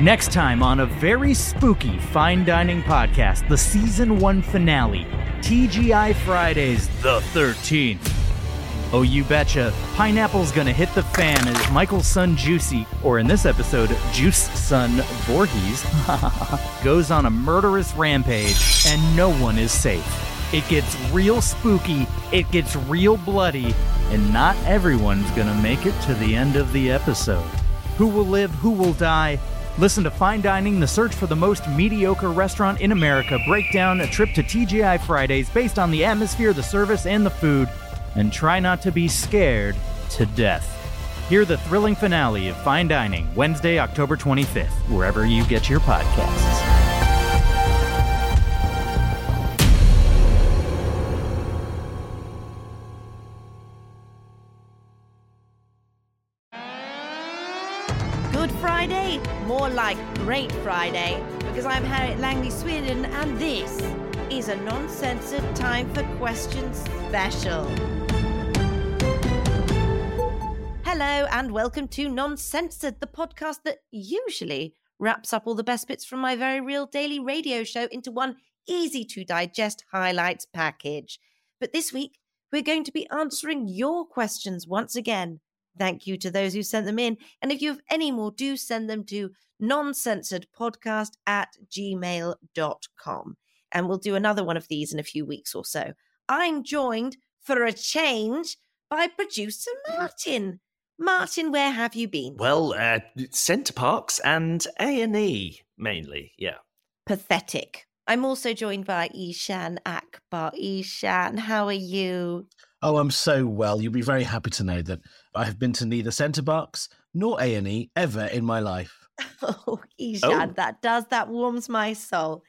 Next time on a very spooky fine dining podcast, the season one finale, TGI Fridays, the 13th. Oh, you betcha, pineapple's gonna hit the fan as Michael's son Juicy, or in this episode, Juice son Voorhees, goes on a murderous rampage, and no one is safe. It gets real spooky, it gets real bloody, and not everyone's gonna make it to the end of the episode. Who will live, who will die? Listen to Fine Dining, the search for the most mediocre restaurant in America, break down a trip to TGI Fridays based on the atmosphere, the service, and the food, and try not to be scared to death. Hear the thrilling finale of Fine Dining Wednesday, October 25th, wherever you get your podcasts. Good Friday, more like Great Friday, because I'm Harriet Langley Swindon, and this is a non-censored time for questions special. Hello, and welcome to Non-Censored, the podcast that usually wraps up all the best bits from my very real daily radio show into one easy to digest highlights package. But this week, we're going to be answering your questions once again. Thank you to those who sent them in. And if you have any more, do send them to noncensoredpodcast at gmail.com. And we'll do another one of these in a few weeks or so. I'm joined for a change by producer Martin. Martin, where have you been? Well, uh, Center Parcs and A and E mainly. Yeah. Pathetic. I'm also joined by Eshaan Akbar. Eshaan, how are you? Oh, I'm so well. You'll be very happy to know that I have been to neither Center Parcs nor A and E ever in my life. Oh, Eshaan, Oh. that does, that warms my soul.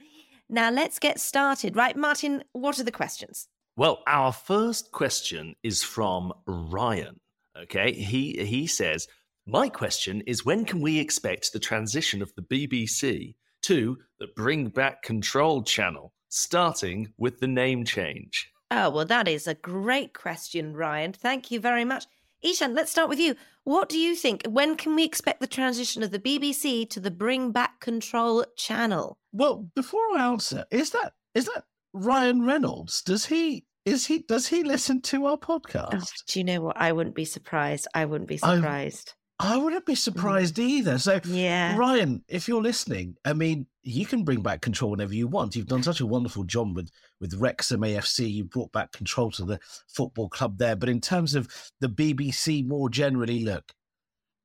Now let's get started. Right, Martin, what are the questions? Well, our first question is from Ryan. Okay, he he says, "My question is, when can we expect the transition of the BBC to the Bring Back Control channel, starting with the name change?" Oh, well, that is a great question, Ryan. Thank you very much. Eshaan, let's start with you. What do you think? When can we expect the transition of the BBC to the Bring Back Control channel? Well, before I answer, is that is that Ryan Reynolds? Does he is he does he listen to our Oh, podcast? do you know what? I wouldn't be surprised. I wouldn't be I- surprised. I wouldn't be mm-hmm. surprised either. So Yeah. Ryan, if you're listening, I mean, you can bring back control whenever you want. You've done such a wonderful job with with Wrexham AFC. You brought back control to the football club there. But in terms of the BBC more generally, look,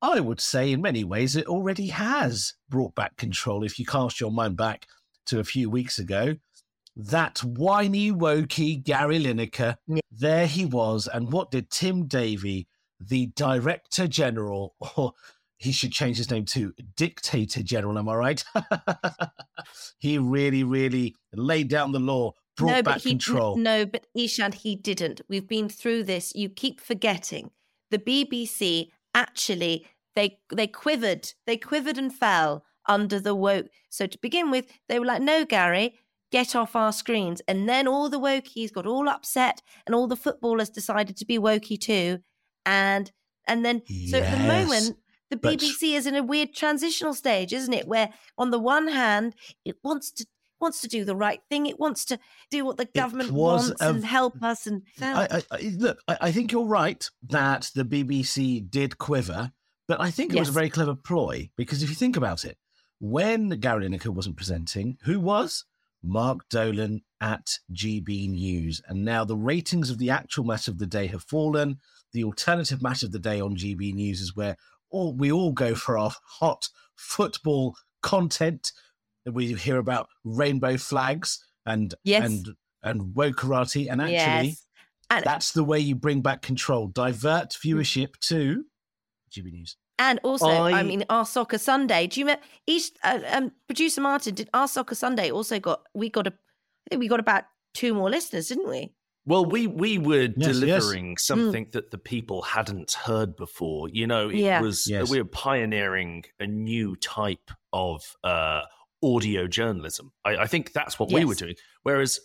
I would say in many ways it already has brought back control. If you cast your mind back to a few weeks ago, that whiny wokey Gary Lineker, Yeah. there he was. And what did Tim Davie, the Director General, or he should change his name to Dictator General, am I right? he really, really laid down the law, brought no, back he, control. No, but Eshaan, he didn't. We've been through this. You keep forgetting. The BBC actually they they quivered. They quivered and fell under the woke. So to begin with, they were like, "No, Gary, get off our screens." And then all the wokies got all upset, and all the footballers decided to be wokey too. And and then so at the moment. The but- BBC is in a weird transitional stage, isn't it? Where on the one hand, it wants to wants to do the right thing. It wants to do what the government wants a- and help us. And I, I, I, look, I, I think you're right that the BBC did quiver, but I think it was a very clever ploy because if you think about it, when Gary Lineker wasn't presenting, who was? Mark Dolan at GB News. And now the ratings of the actual match of the day have fallen. The alternative match of the day on GB News is where all we all go for our hot football content. We hear about rainbow flags and Yes. and and woke karate, and actually yes, and that's the way you bring back control. Divert viewership to GB News. and also, I, I- mean, our soccer Sunday. Do you remember? Each uh, um, producer Martin did our soccer Sunday also got we got a I think we got about two more listeners, didn't we? Well, we we were Yes, yes. delivering something that the people hadn't heard before. You know, it Yeah. was Yes. we were pioneering a new type of uh, audio journalism. I, I think that's what we were doing. Whereas,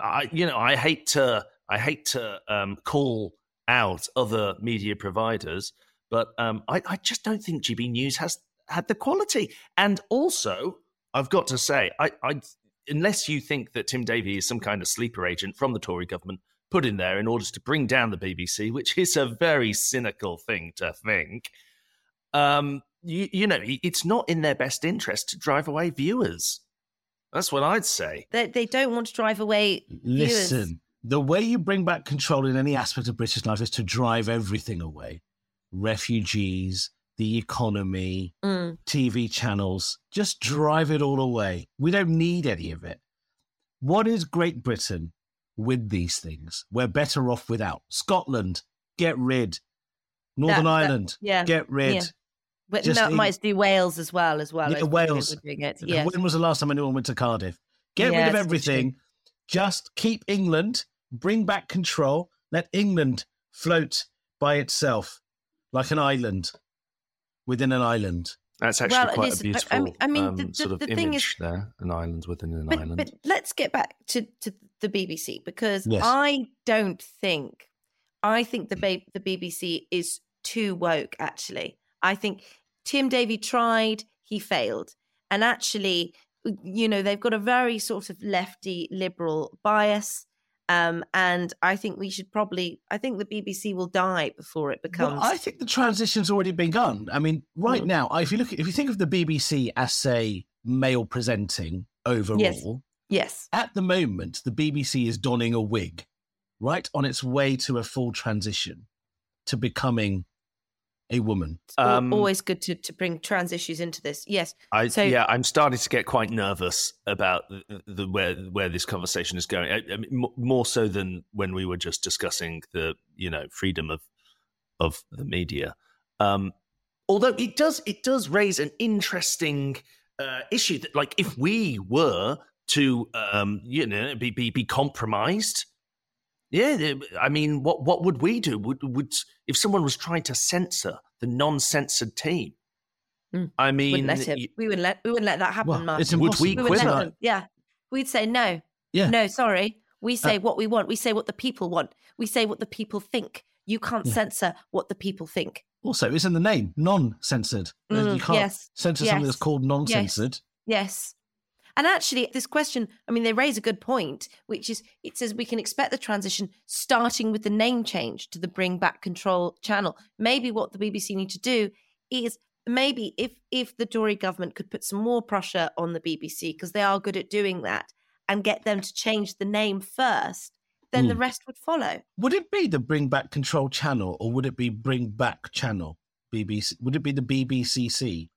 I you know, I hate to I hate to um, call out other media providers, but um, I, I just don't think GB News has had the quality. And also, I've got to say, I, I unless you think that Tim Davie is some kind of sleeper agent from the Tory government put in there in order to bring down the BBC, which is a very cynical thing to think. Um, you, you know, it's not in their best interest to drive away viewers. That's what I'd say. They, they don't want to drive away viewers. Listen, the way you bring back control in any aspect of British life is to drive everything away refugees, the economy, Mm. TV channels. Just drive it all away. We don't need any of it. What is Great Britain with these things? We're better off without. Scotland, get rid. Northern That- that- Ireland, yeah, get rid. yeah. But Just that in- might do Wales as well, as well. Yeah, as Wales. we're doing it. Yeah. When was the last time anyone went to Cardiff? Get Yeah, rid of everything. Just keep England, bring back control, let England float by itself like an island within an island. That's actually Well, quite listen, a I- beautiful I mean- I mean, um, the- the- sort of the image thing is- there, an island within an But, island. but let's get back to, to the BBC because Yes. I don't think I think the the BBC is too woke. Actually, I think Tim Davie tried, he failed, and actually, you know, they've got a very sort of lefty liberal bias. Um, and I think we should probably. I think the BBC will die before it becomes. Well, I think the transition's already begun. I mean, right Mm. now, if you look, at, if you think of the BBC as say male presenting overall, yes. yes, at the moment, the BBC is donning a wig, right on its way to a full transition to becoming a woman. Um, always good to to bring trans issues into this. Yes, I, So- yeah, I'm starting to get quite nervous about the, the where where this conversation is going. I, I mean, m- more so than when we were just discussing the you know freedom of of the media. Um, although it does it does raise an interesting uh, issue that like if we were to um, you know be, be be compromised. Yeah, I mean, what what would we do? Would would if someone was trying to censor the non-censored team? Mm. I mean, wouldn't let him. we wouldn't let we wouldn't let that happen, Well, Martin. it's Would impossible. we we wouldn't let them. Yeah, we'd say no. Yeah. Uh, No, sorry. We say what we want. We say what the people want. We say what the people think. You can't Yeah. censor what the people think. Also, it's in the name, non-censored. you Mm, can't yes, censor something that's yes, called non-censored. Yes. And actually, this question, I mean, they raise a good point, which is it says we can expect the transition starting with the name change to the Bring Back Control channel. Maybe what the BBC need to do is maybe if if the Tory government could put some more pressure on the BBC because they are good at doing that and get them to change the name first, then the Mm. rest would follow. Would it be the Bring Back Control channel, or would it be Bring Back Channel? BBC? Would it be the BBCC,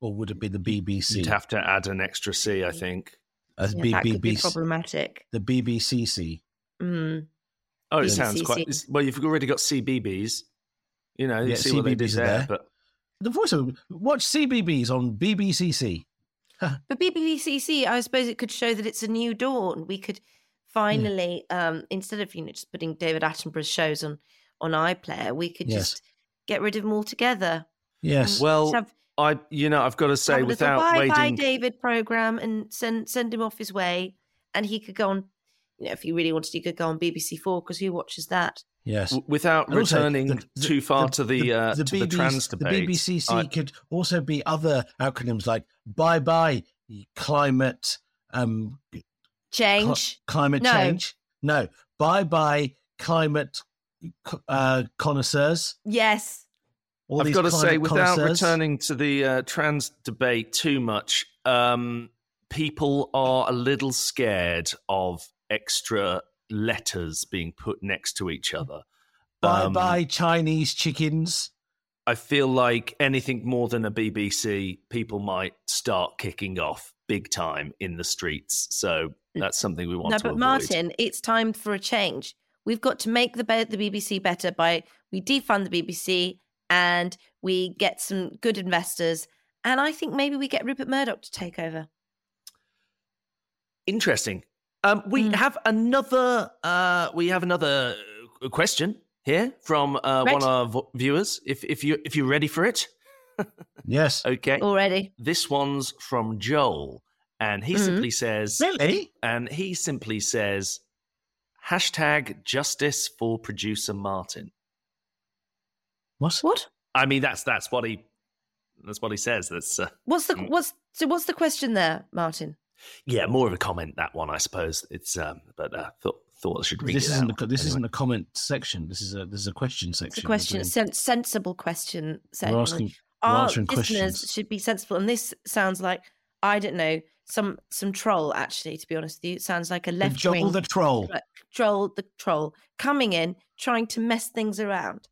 or would it be the BBC? you'd have to add an extra C, I think. Yeah, B- that could be BBC problematic. the BBCC. Mm. Oh, it BBC. sounds quite well. You've already got CBBC. You know, you Yeah, see what they did CBBC there, there. but The voiceover. Watch CBBC on BBCC. But BBCC, I suppose it could show that it's a new dawn. We could finally, um, instead of you know just putting David Attenborough's shows on on iPlayer, we could Yes. just get rid of them altogether. Yes. well, Just have, I, you know, I've got to say, have a little without bye bye David program and send send him off his way, and he could go on. You know, if he really wanted, he could go on BBC Four because who watches that? yes. w- without And returning the- the- too far to the, uh, to the BBC trans the debate. BBCC I- could also be other acronyms like bye bye climate um cl- Change. climate No. change. No, bye bye climate uh, connoisseurs. yes. All I've got to say, without connoisseurs. returning to the uh, trans debate too much, um, people are a little scared of extra letters being put next to each other. bye Um, bye Chinese chickens. I feel like anything more than a BBC, people might start kicking off big time in the streets. So that's something we want No, to but avoid. Martin, it's time for a change. We've got to make the be- the BBC better by we defund the BBC and we get some good investors, and I think maybe we get Rupert Murdoch to take over. Interesting. Um, we Mm. have another. Uh, we have another uh, question here from uh, one of our viewers. If if you if you're ready for it, Yes. okay. Already, This one's from Joel, and he Mhm. simply says, Really? and he simply says, hashtag justice for producer Martin. What? what? I mean, that's that's what he That's what he says. That's uh, What's the Mm. what's so what's the question there, Martin? yeah, more of a comment that one, I suppose. It's um, but uh, thought thought I should read This it isn't out. a, this Anyway. isn't a comment section. This is a this is a question section. It's a question, sen- sensible question. We're asking. we're Our listeners questions. should be sensible, and this sounds like I don't know some some troll. Actually, to be honest with you, it sounds like a The left Joel wing the troll. troll. The troll coming in trying to mess things around.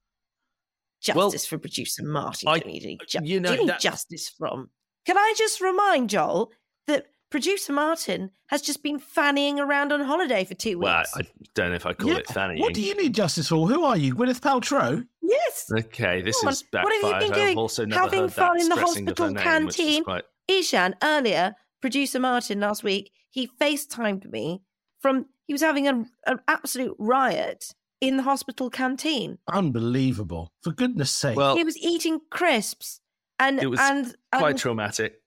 Well, Justice for producer Martin. I- don't need any uh, ju- you know, do you need that- justice from? Can I just remind Joel that producer Martin has just been fannying around on holiday for two weeks? Well, I don't know if I call Yeah, it fannying. What do you need justice for? Who are you, Gwyneth Paltrow? yes. Okay, this Come on, is what have you been doing? also never Having fun in the stressing of hospital name, canteen? quite- Eshaan earlier, producer Martin last week, he FaceTimed me from he was having a, an absolute riot in the hospital canteen. Unbelievable! For goodness sake. Well, he was eating crisps and It was and, quite and traumatic.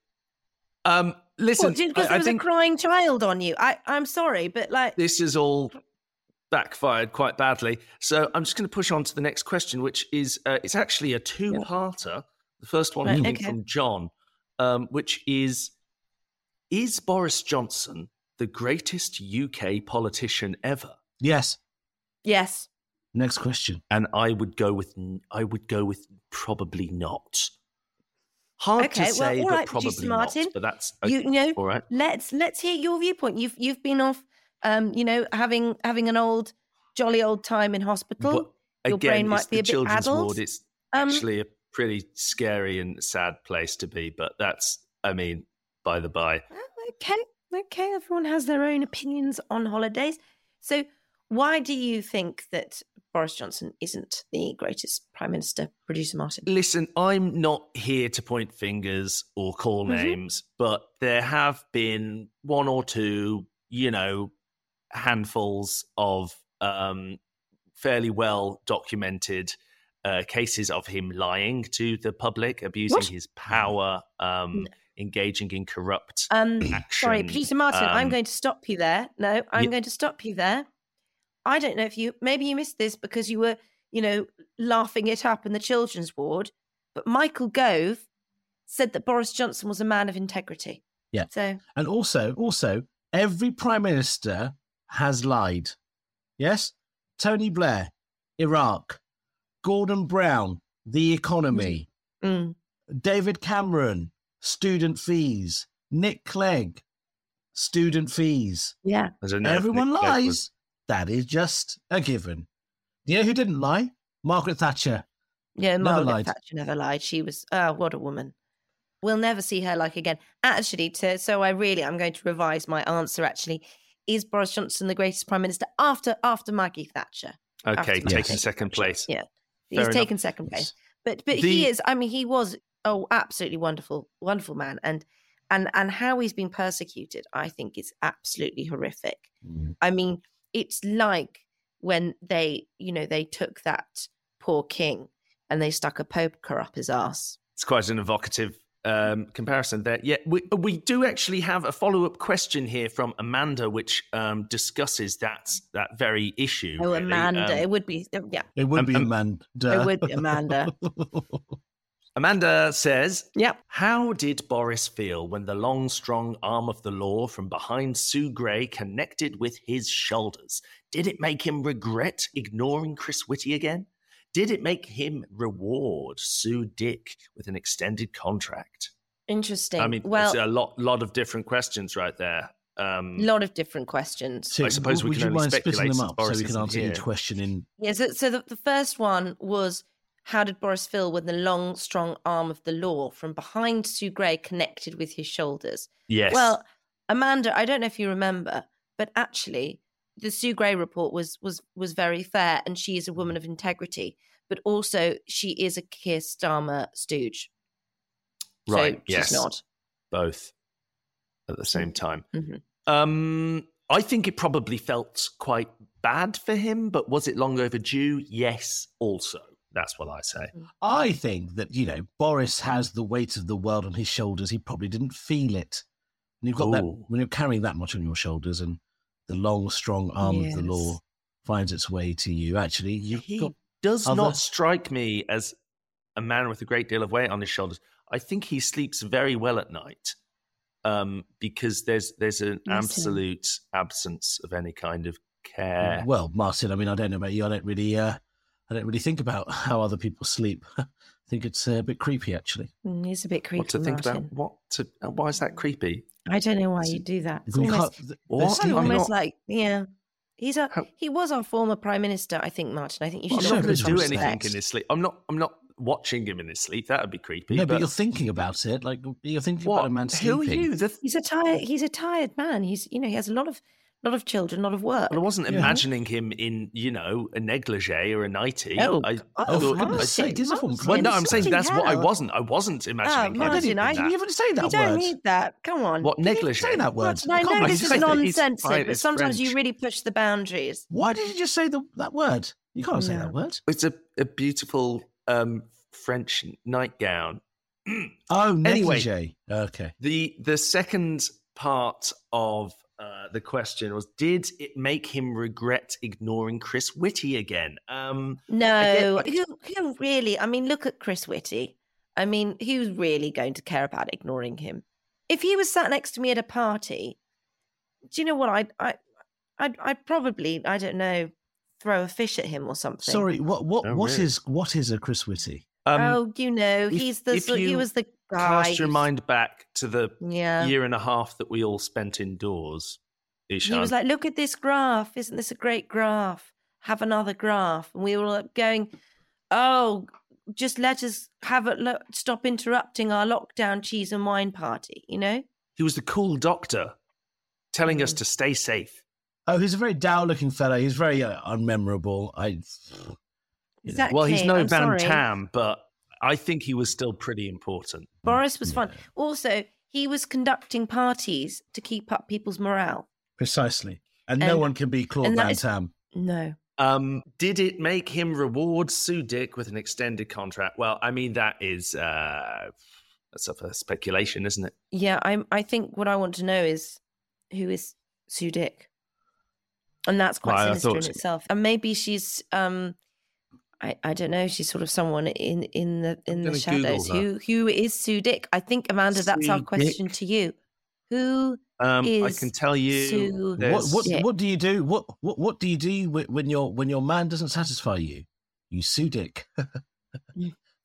Um, listen, what, because I, there I was think a crying child on you. I I'm sorry, but like this is all backfired quite badly. So I'm just going to push on to the next question, which is uh, it's actually a two-parter. The first one Right, coming okay. from John, um, which is: Is Boris Johnson the greatest UK politician ever? yes. Yes, Next question. And I would go with I would go with probably not. Hard Okay, to well, say, all but right, producer probably Martin. not. But that's you know. all right. Let's let's hear your viewpoint. You've you've been off, um, you know, having having an old jolly old time in hospital. But Your again, brain might it's be the a bit children's addled. ward. It's Um, actually a pretty scary and sad place to be. But that's, I mean, by the by. Oh, okay, okay. Everyone has their own opinions on holidays. So, why do you think that Boris Johnson isn't the greatest prime minister? Producer Martin. Listen, I'm not here to point fingers or call Mhm. names, but there have been one or two, you know, handfuls of um, fairly well documented uh, cases of him lying to the public, abusing What? his power, um, No. engaging in corrupt Um, action. sorry, producer Martin. I'm um, going to stop you there. No, I'm going to stop you there. I don't know if you maybe you missed this because you were, you know, laughing it up in the children's ward. But Michael Gove said that Boris Johnson was a man of integrity. Yeah. So And also, also, every prime minister has lied. Yes? Tony Blair, Iraq, Gordon Brown, the economy, mm, David Cameron, student fees, Nick Clegg, student fees. yeah. I don't know if Everyone Nick lies. was- That is just a given. You know who didn't lie? Margaret Thatcher. Yeah, Never Margaret lied. Thatcher never lied. She was, oh, what a woman. We'll never see her like again. Actually, to so I really, I'm going to revise my answer. Actually, is Boris Johnson the greatest prime minister after after Maggie Thatcher? Okay, After taking Maggie second place. Yeah, Fair he's enough. taken second place. But but he is. I mean, he was oh, absolutely wonderful, wonderful man, and and and how he's been persecuted, I think, is absolutely horrific. Mm. I mean, it's like when they, you know, they took that poor king and they stuck a poker up his ass. It's quite an evocative um, comparison there. Yeah, we, we do actually have a follow up question here from Amanda, which um, discusses that that very issue. Oh, really. Amanda, Um, it would be, yeah, It would Um, be um, Amanda. it would be Amanda. Amanda says, Yep. How did Boris feel when the long, strong arm of the law from behind Sue Gray connected with his shoulders? Did it make him regret ignoring Chris Whitty again? Did it make him reward Sue Dick with an extended contract? Interesting. I mean, well, a lot, lot of different questions right there. Um, a lot of different questions. So I suppose we would can you only mind splitting speculate them up so we can answer here. each question in Yeah, so, so the, the first one was how did Boris feel when the long, strong arm of the law from behind Sue Gray connected with his shoulders? yes. Well, Amanda, I don't know if you remember, but actually, the Sue Gray report was was was very fair, and she is a woman of integrity. But also, she is a Keir Starmer stooge. Right, So yes. she's not. both at the same time. Mhm. Um, I think it probably felt quite bad for him, but was it long overdue? Yes, also. That's what I say. I think that, you know, Boris has the weight of the world on his shoulders. He probably didn't feel it. And you've got that when you're carrying that much on your shoulders and the long, strong arm of the law finds its way to you. Actually, you've He got does other- not strike me as a man with a great deal of weight on his shoulders. I think he sleeps very well at night um, because there's there's an Yes, absolute absence of any kind of care. Well, Martin, I mean, I don't know about you. I don't really, uh, I don't really think about how other people sleep. I think it's uh, a bit creepy, actually. Mm, He's a bit creepy, what to think Martin. about? What to? uh, Why is that creepy? I don't know why you do that. It's almost, can't- What? I'm almost not- like yeah. He's a How- he was our former prime minister, I think, Martin. I think you I'm should show not going to do respect. anything in his sleep. I'm not. I'm not watching him in his sleep. That would be creepy. No, but, you're thinking about it. Like you're thinking what? about a man sleeping. Who are you? The, He's a tired. He's a tired man. He's you know he has a lot of lot of children, a lot of work. Well, I wasn't Yeah. imagining him in, you know, a negligee or a nightie. Oh, I, oh, Oh, for thought- goodness I- sake, is it from- well, no, I'm saying Bloody that's what I wasn't. I wasn't imagining him Martin, in I- that. You haven't say that you don't need that. Come on. What negligee? Say that word. Martin, I can't know this is said that. He's nonsensical, but it's sometimes you really push the boundaries. Why did you just say the, that word? You can't say that word. It's a, a beautiful um, French nightgown. Oh, Anyway. negligee. Okay. The the second part of uh, the question was: Did it make him regret ignoring Chris Whitty again? Um, No, get- who who really? I mean, look at Chris Whitty. I mean, who's really going to care about ignoring him? If he was sat next to me at a party, do you know what? I I I'd, I'd probably I don't know throw a fish at him or something. Sorry. What what Oh, what really? is what is a Chris Whitty? um, oh, you know, if- he's the if sort- he was the guy. cast your mind back to the Yeah. year and a half that we all spent indoors. Eshaan. He was like, "Look at this graph! Isn't this a great graph? Have another graph." And we were like going, "Oh, just let us have it. Lo- stop interrupting our lockdown cheese and wine party." You know? he was the cool doctor telling us Mm. to stay safe. Oh, he's a very dour-looking fellow. He's very uh, unmemorable. I. you know. Exactly. Well, he's no I'm Van. Tam, but I think he was still pretty important. Boris was fun. Yeah. Also, he was conducting parties to keep up people's morale. Precisely. And, no one can be Claude and Van is- Tam. No. Um, did it make him reward Sue Dick with an extended contract? Well, I mean that is uh, that's up for speculation, isn't it? Yeah, I I think what I want to know is who is Sue Dick, and that's quite Well, sinister in itself. And maybe she's um, I I don't know. She's sort of someone in in the in the shadows. Who who is Sue Dick? I think Amanda, that's our Sue question Dick. to you. Who Um, I can tell you. Sue What what Dick. what do you do? What what what do you do when your when your man doesn't satisfy you? You sue Dick.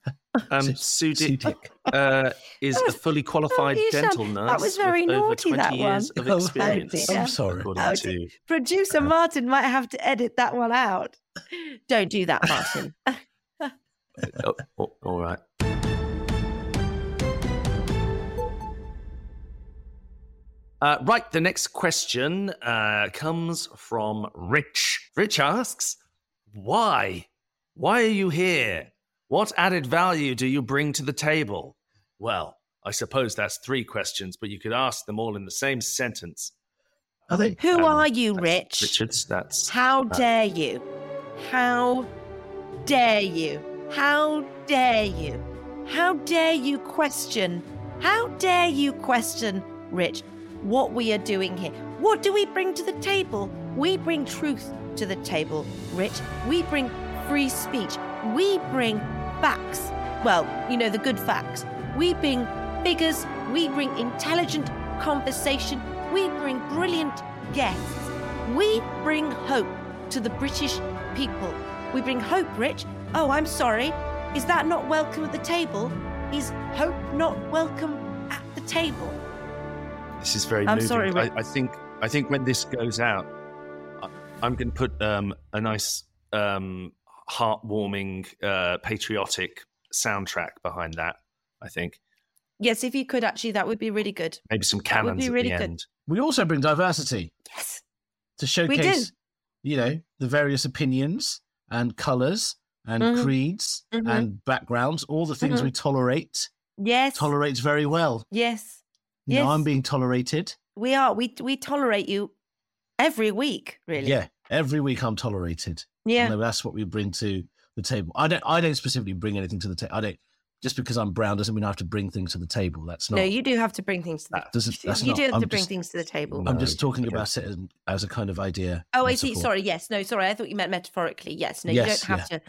um, Sue- Sue Sue Dick Dick. uh, is That a fully qualified you said- dental that nurse. was very with over naughty, 20 that years one. of Oh, experience. dear. I'm sorry. according Oh, to- producer Martin might have to edit that one out? Don't do that, Martin. Oh, oh, all right. Uh, right, the next question uh, comes from Rich. Rich asks, Why? Why are you here? What added value do you bring to the table? Well, I suppose that's three questions, but you could ask them all in the same sentence. I think Who Um, are you, that's Rich? Richards, that's. How dare you? How dare you? How dare you? How dare you question? How dare you question, Rich, what we are doing here? What do we bring to the table? We bring truth to the table, Rich. We bring free speech. We bring facts. Well, you know, the good facts. We bring figures. We bring intelligent conversation. We bring brilliant guests. We bring hope to the British people. We bring hope, Rich. Oh, I'm sorry. Is that not welcome at the table? Is hope not welcome at the table? This is very I'm moving. sorry, I, I think I think when this goes out, I, I'm going to put um, a nice, um, heartwarming, uh, patriotic soundtrack behind that. I think Yes, if you could actually, that would be really good. maybe some That would cannons be at really the good. end. we also bring diversity Yes. to do. showcase, you know, the various opinions and colours and Mhm. creeds Mhm. and backgrounds, all the things Mhm. we tolerate, Yes. tolerates very well. yes. You know, Yes. I'm being tolerated. We are. We we tolerate you every week, really. Yeah, every week I'm tolerated. Yeah. And that's what we bring to the table. I don't. I don't specifically bring anything to the table. I don't. Just because I'm brown doesn't mean I have to bring things to the table. That's not. No, you do have to bring things to the that doesn't. That's you not. do have I'm to bring just, things to the table. No. I'm just talking about it as, as a kind of idea. Oh, I see. Sorry. Yes. No. Sorry. I thought you meant metaphorically. Yes. No. Yes, you don't have to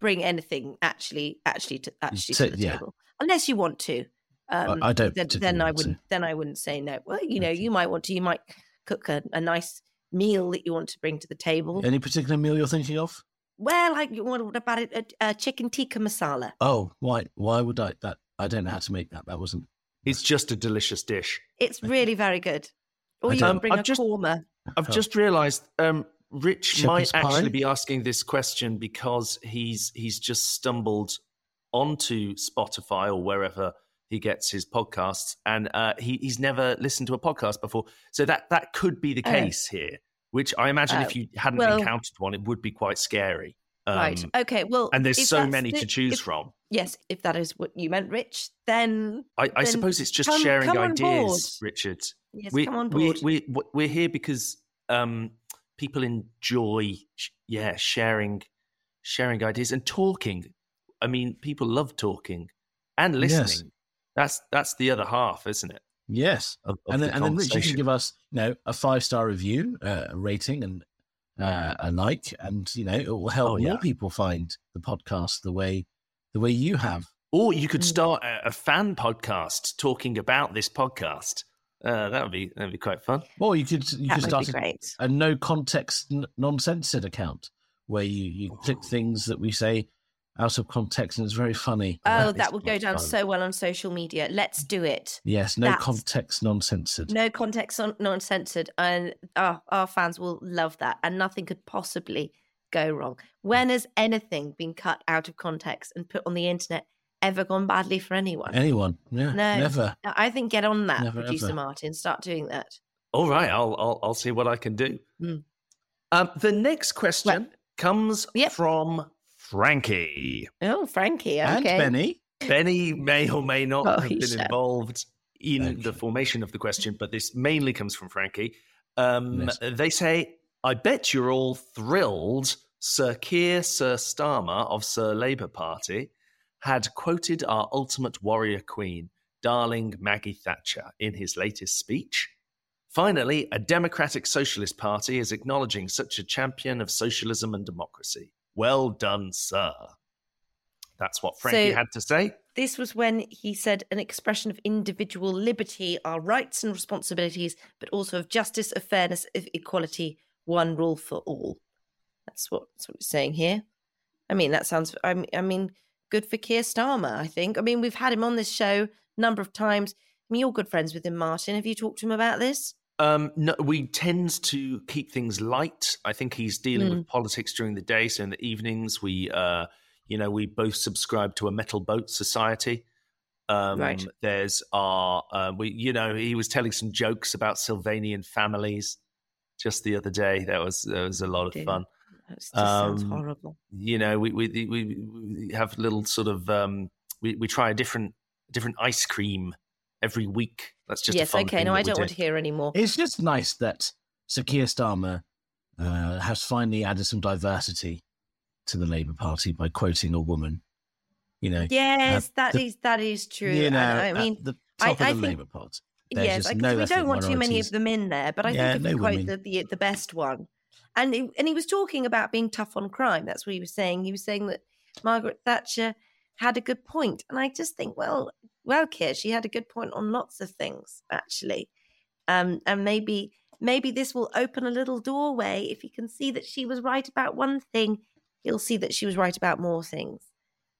bring anything actually, actually to actually So- to the yeah. table unless you want to. um, I, I don't. then, then I wouldn't. Then I wouldn't say no. Well, you know, Okay. you might want to. You might cook a, a nice meal that you want to bring to the table. Any particular meal you're thinking of? Well, like what what about it? A, a chicken tikka masala. Oh, why? Why would I? That I don't know how to make that. That wasn't. It's just a delicious dish. It's really very good. Or I you can bring I've a just- korma. I've Oh. just realised um, Rich Shepherd's might actually pie? be asking this question because he's he's just stumbled onto Spotify or wherever he gets his podcasts, and uh, he, he's never listened to a podcast before. So that that could be the Oh. case here. Which I imagine Oh. if you hadn't Well- encountered one, it would be quite scary. Um, right. Okay. Well, And there's so many the- to choose if- from. Yes, if that is what you meant, Rich, then I, I then suppose it's just come- sharing come on ideas, board. Richard. yes, we, come on we, board. we, we're here because um, people enjoy, yeah, sharing, sharing ideas and talking. I mean, people love talking and Yes. Listening. That's that's the other half, isn't it? Yes, Of, of and the then, and then Rich, you can give us, you know, a five star review, uh, a rating, and uh, a like, and you know, it will help Oh, yeah. more people find the podcast the way the way you have. or you could Mm. start a, a fan podcast talking about this podcast. Uh, that would be that would be quite fun. Or you could you that could start a, a no context, non censored account where you you click things that we say out of context, and it's very funny. Oh, is that would go down fun. so well on social media. Let's do it. Yes, no That's- context, non censored. No context, on- non-censored, and our, our fans will love that. And nothing could possibly go wrong. When has anything been cut out of context and put on the internet ever gone badly for anyone? Anyone? Yeah, No. never. I think get on that, Never, producer ever. Martin. Start doing that. All right, I'll I'll, I'll see what I can do. Mm. Um, the next question comes Yep. from Frankie. Oh, Frankie. Okay. And Benny. Benny may or may not Oh, have been shall. involved in Okay. the formation of the question, but this mainly comes from Frankie. Um, Yes. They say, I bet you're all thrilled Sir Keir Sir Starmer of Sir Labour Party had quoted our ultimate warrior queen, darling Maggie Thatcher, in his latest speech. Finally, a democratic socialist party is acknowledging such a champion of socialism and democracy. Well done, sir. That's what Frankie So- had to say. This was when he said an expression of individual liberty, our rights and responsibilities, but also of justice, of fairness, of equality, one rule for all. That's what that's what we're saying here. I mean, that sounds. I mean, I mean, good for Keir Starmer. I think. I mean, we've had him on this show a number of times. I mean, you're good friends with him, Martin. Have you talked to him about this? Um, no, we tend to keep things light. I think he's dealing Mm. with politics during the day, so in the evenings we, uh, you know, we both subscribe to a metal boat society. Um, Right. There's our, uh, we, you know, he was telling some jokes about Sylvanian families just the other day. That was that was a lot of fun. That just sounds Um, horrible. You know, we we we, we have little sort of um, we we try a different different ice cream every week. That's just a yes. fun Okay. thing No, I don't do. want to hear anymore. It's just nice that Sir Keir Starmer uh, has finally added some diversity to the Labour Party by quoting a woman. You know, Yes, that the- is that is true. you know, I at mean, the I- top I of the think- Labour Party. There's yes, just because no we don't want too many of them in there. But I Yeah, think if no we quote the, the the best one, and he, and he was talking about being tough on crime. That's what he was saying. He was saying that Margaret Thatcher had a good point, and I just think, well, well, Keir, she had a good point on lots of things actually, um, and maybe maybe this will open a little doorway. If you can see that she was right about one thing, you'll see that she was right about more things.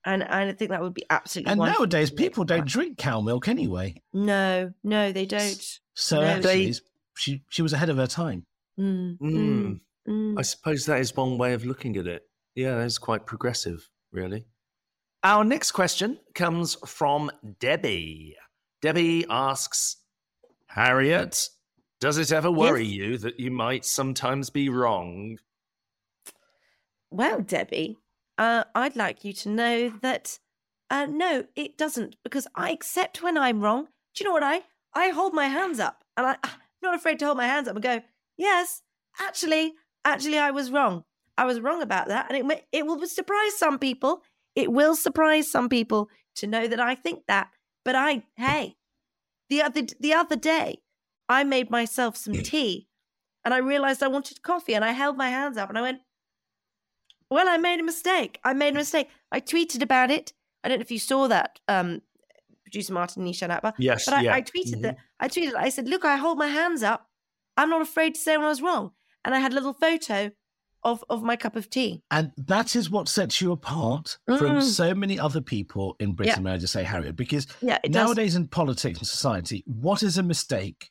And I think that would be absolutely And wonderful nowadays, people don't drink cow milk anyway. No, no, they don't. So No. actually, They- she she was ahead of her time. Mm, Mm. mm, mm. I suppose that is one way of looking at it. Yeah, that is quite progressive, really. Our next question comes from Debbie. Debbie asks Harriet, does it ever worry Yes. you that you might sometimes be wrong? Well, Debbie, uh, I'd like you to know that uh, no, it doesn't, because I accept when I'm wrong. Do you know what I? I hold my hands up, and I, I'm not afraid to hold my hands up and go, yes, actually, actually, I was wrong. I was wrong about that, and it it will surprise some people. It will surprise some people to know that I think that. But I, hey, the other the other day, I made myself some tea, and I realized I wanted coffee, and I held my hands up, and I went, well, I made a mistake. I made a mistake. I tweeted about it. I don't know if you saw that, um, producer Martin Nishan Akbar. Yes, But I, yeah. I tweeted Mhm. that. I tweeted. I said, "Look, I hold my hands up. I'm not afraid to say when I was wrong." And I had a little photo of of my cup of tea. And that is what sets you apart from Mm. so many other people in Britain, may I just say, Harriet? Because Yeah, it does. nowadays in politics and society, what is a mistake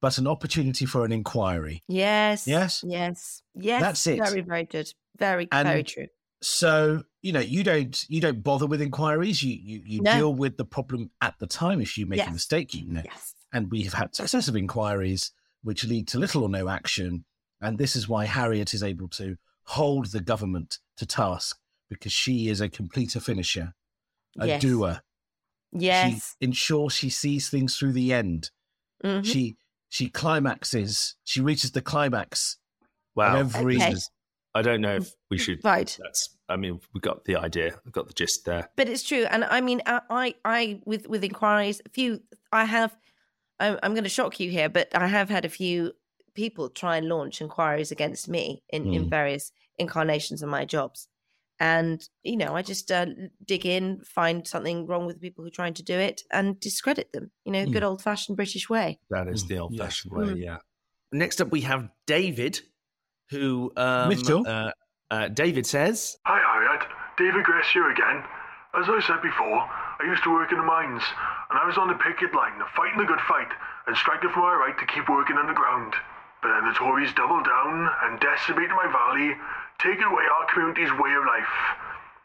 but an opportunity for an inquiry? Yes. Yes? Yes. Yes. That's it. Very, very good. Very, And very true. So, you know, you don't you don't bother with inquiries. You you, you No. deal with the problem at the time if you make a mistake, you know. Yes. And we have had successive inquiries which lead to little or no action. And this is why Harriet is able to hold the government to task because she is a completer finisher, a yes. doer. Yes. She ensures she sees things through the end. Mhm. She she climaxes. She reaches the climax Wow. every. Okay. I don't know if we should. Right. That's. I mean, we got the idea. We got the gist there. but it's true and i mean i i, I with with inquiries a few i have i'm, I'm going to shock you here but i have had a few people try and launch inquiries against me in in Mm. various incarnations of my jobs and you know i just uh, dig in find something wrong with the people who are trying to do it and discredit them you know Mm. good old fashioned british way That is Mm, the yeah. old-fashioned way. Mm. Yeah. Next up, we have David, who. Um, Mitchell. Uh, uh, David says, Hi Harriet, David Grace here again. As I said before, I used to work in the mines, and I was on the picket line, fighting the good fight, and striking for my right to keep working underground. But then the Tories doubled down and decimated my valley, taking away our community's way of life.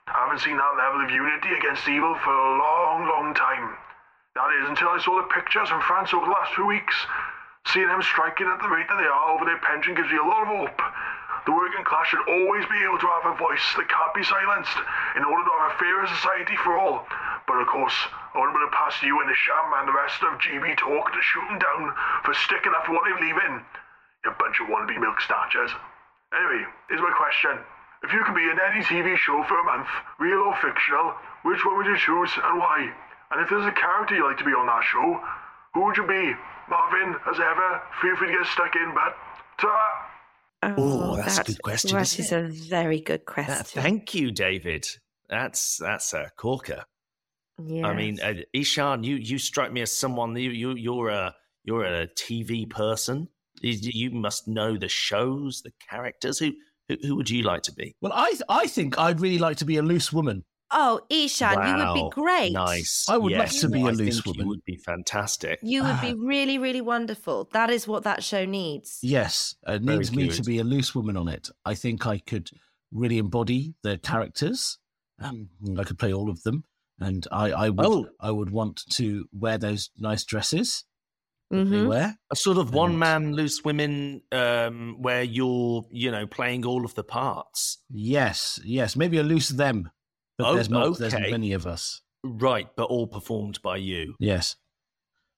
I haven't seen that level of unity against evil for a long, long time. That is until I saw the pictures from France over the last few weeks. Seeing them striking at the rate that they are over their pension gives me a lot of hope. The working class should always be able to have a voice that can't be silenced in order to have a fairer society for all. But of course, I wouldn't want to pass you and the Sham and the rest of GB Talk to shoot them down for sticking up for what they believe in. You bunch of wannabe milk snatchers. Anyway, here's my question. If you could be in any TV show for a month, real or fictional, which one would you choose and why? And if there's a character you'd like to be on that show, who would you be? Marvin, as ever, feel free to get stuck in, but ta Oh, that's a good question, that isn't is a very good question Uh, thank you, David. That's that's a corker. I mean, uh, Eshaan, you you strike me as someone you you you're a you're a TV person. You, you must know the shows, the characters. Who, who who would you like to be? Well, I I think I'd really like to be a loose woman. oh eshaan you would be great Nice. I would love to be a loose think woman. You would be fantastic. You would be really, really wonderful. That is what that show needs. Yes, it Very needs me to be a loose woman on it. I think I could really embody the characters. Um, I could play all of them, and I, I would Oh. I would want to wear those nice dresses that they Mhm. wear. A sort of one man loose women, um, where you're you know playing all of the parts. Yes, yes, maybe a loose them, but Oh, there's not there's many of us. Right, but all performed by you. Yes,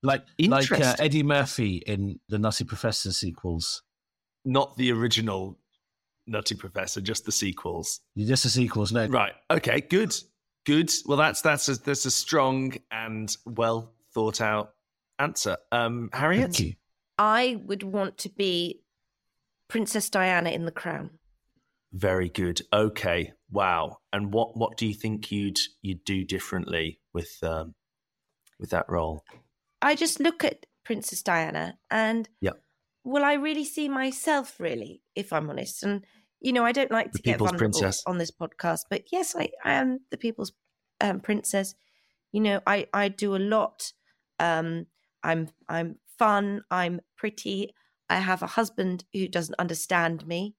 like like uh, Eddie Murphy in the Nutty Professor sequels. Not the original Nutty Professor, just the sequels. Just the sequels, no. Right. Okay. Good. Good. Well, that's that's a, that's a strong and well thought out answer. Um, Harriet. Thank you. I would want to be Princess Diana in The Crown. Very good. Okay. Wow. And what what do you think you'd you'd do differently with um with that role? I just look at Princess Diana and Yep. will I really see myself really, if I'm honest? And you know, I don't like The to get vulnerable princess. on this podcast, but yes, I, I am the people's um, princess. You know, I I do a lot. Um, I'm I'm fun. I'm pretty. I have a husband who doesn't understand me,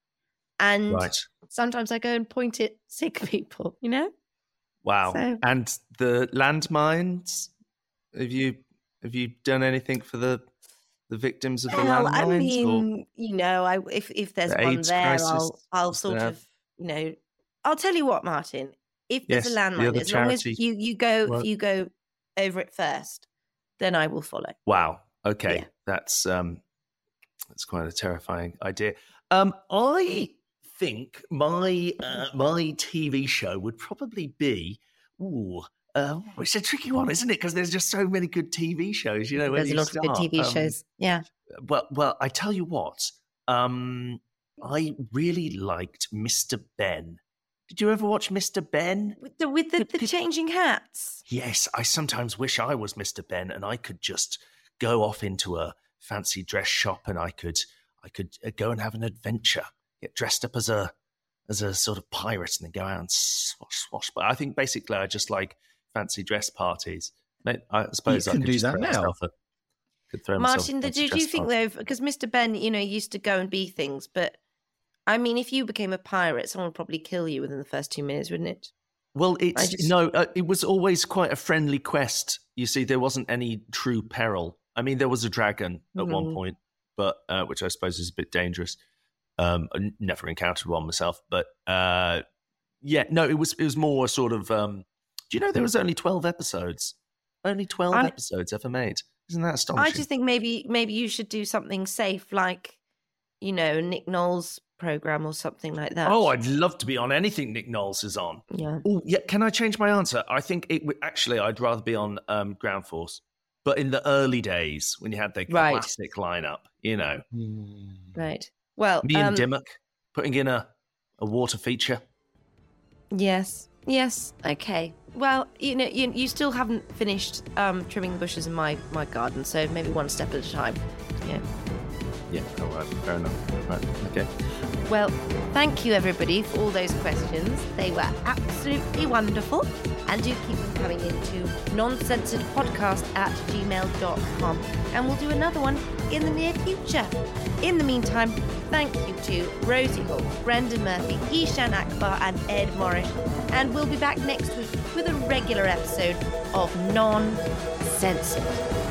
and Right. sometimes I go and point at sick people. You know, Wow. So- And the landmines. Have you have you done anything for the the victims of the well, I landmines? or- mean, you know, I if if there's The one there, crisis I'll I'll sort of you know, I'll tell you what, Martin. If there's Yes, a the landmine, other as long as you you go you go over it first, then I will follow. Wow. Okay. Yeah. That's um that's quite a terrifying idea. Um I think my uh, my TV show would probably be ooh uh, it's a tricky one, isn't it? Because there's just so many good TV shows, you know. There's a you lot of good TV um, shows. Yeah. Well, well, I tell you what. Um, I really liked Mr. Benn Did you ever watch Mr. Benn? With the with the, The the peop- changing hats. Yes, I sometimes wish I was Mr. Benn and I could just go off into a fancy dress shop and I could I could uh, go and have an adventure, get dressed up as a as a sort of pirate and then go out and swash swash. But I think basically I just like fancy dress parties. I suppose I can could do just that throw now. myself a- could throw myself a Martin, fancy did you think party. though? Because Mr. Benn, you know, used to go and be things, but I mean, if you became a pirate, someone would probably kill you within the first two minutes, wouldn't it? Well, it's just- no. Uh, it was always quite a friendly quest. You see, there wasn't any true peril. I mean, there was a dragon at one Mhm. point, but uh, which I suppose is a bit dangerous. Um, I never encountered one myself, but uh, yeah, no, it was it was more sort of. Um, do you know there was only twelve episodes? Only twelve I- episodes ever made. Isn't that astonishing? I just think maybe maybe you should do something safe, like you know Nick Knowles program or something like that. oh, I'd love to be on anything Nick Knowles is on. yeah. Oh, yeah. Can I change my answer? I think it would actually. I'd rather be on um, Ground Force, but in the early days when you had the Right. classic lineup, you know, Right. Well, me and um, Dimmock putting in a a water feature. Yes. Yes. Okay. Well, you know, you, you still haven't finished um, trimming the bushes in my my garden, so maybe one step at a time. Yeah. Yeah. All right. Fair enough. Right. Okay. Well, thank you everybody for all those questions. They were absolutely wonderful. And do keep them coming into noncensoredpodcast at gmail.com. And we'll do another one in the near future. In the meantime, thank you to Rosie Holt, Brendan Murphy, Eshaan Akbar, and Ed Morrish. And we'll be back next week with a regular episode of Non Censored.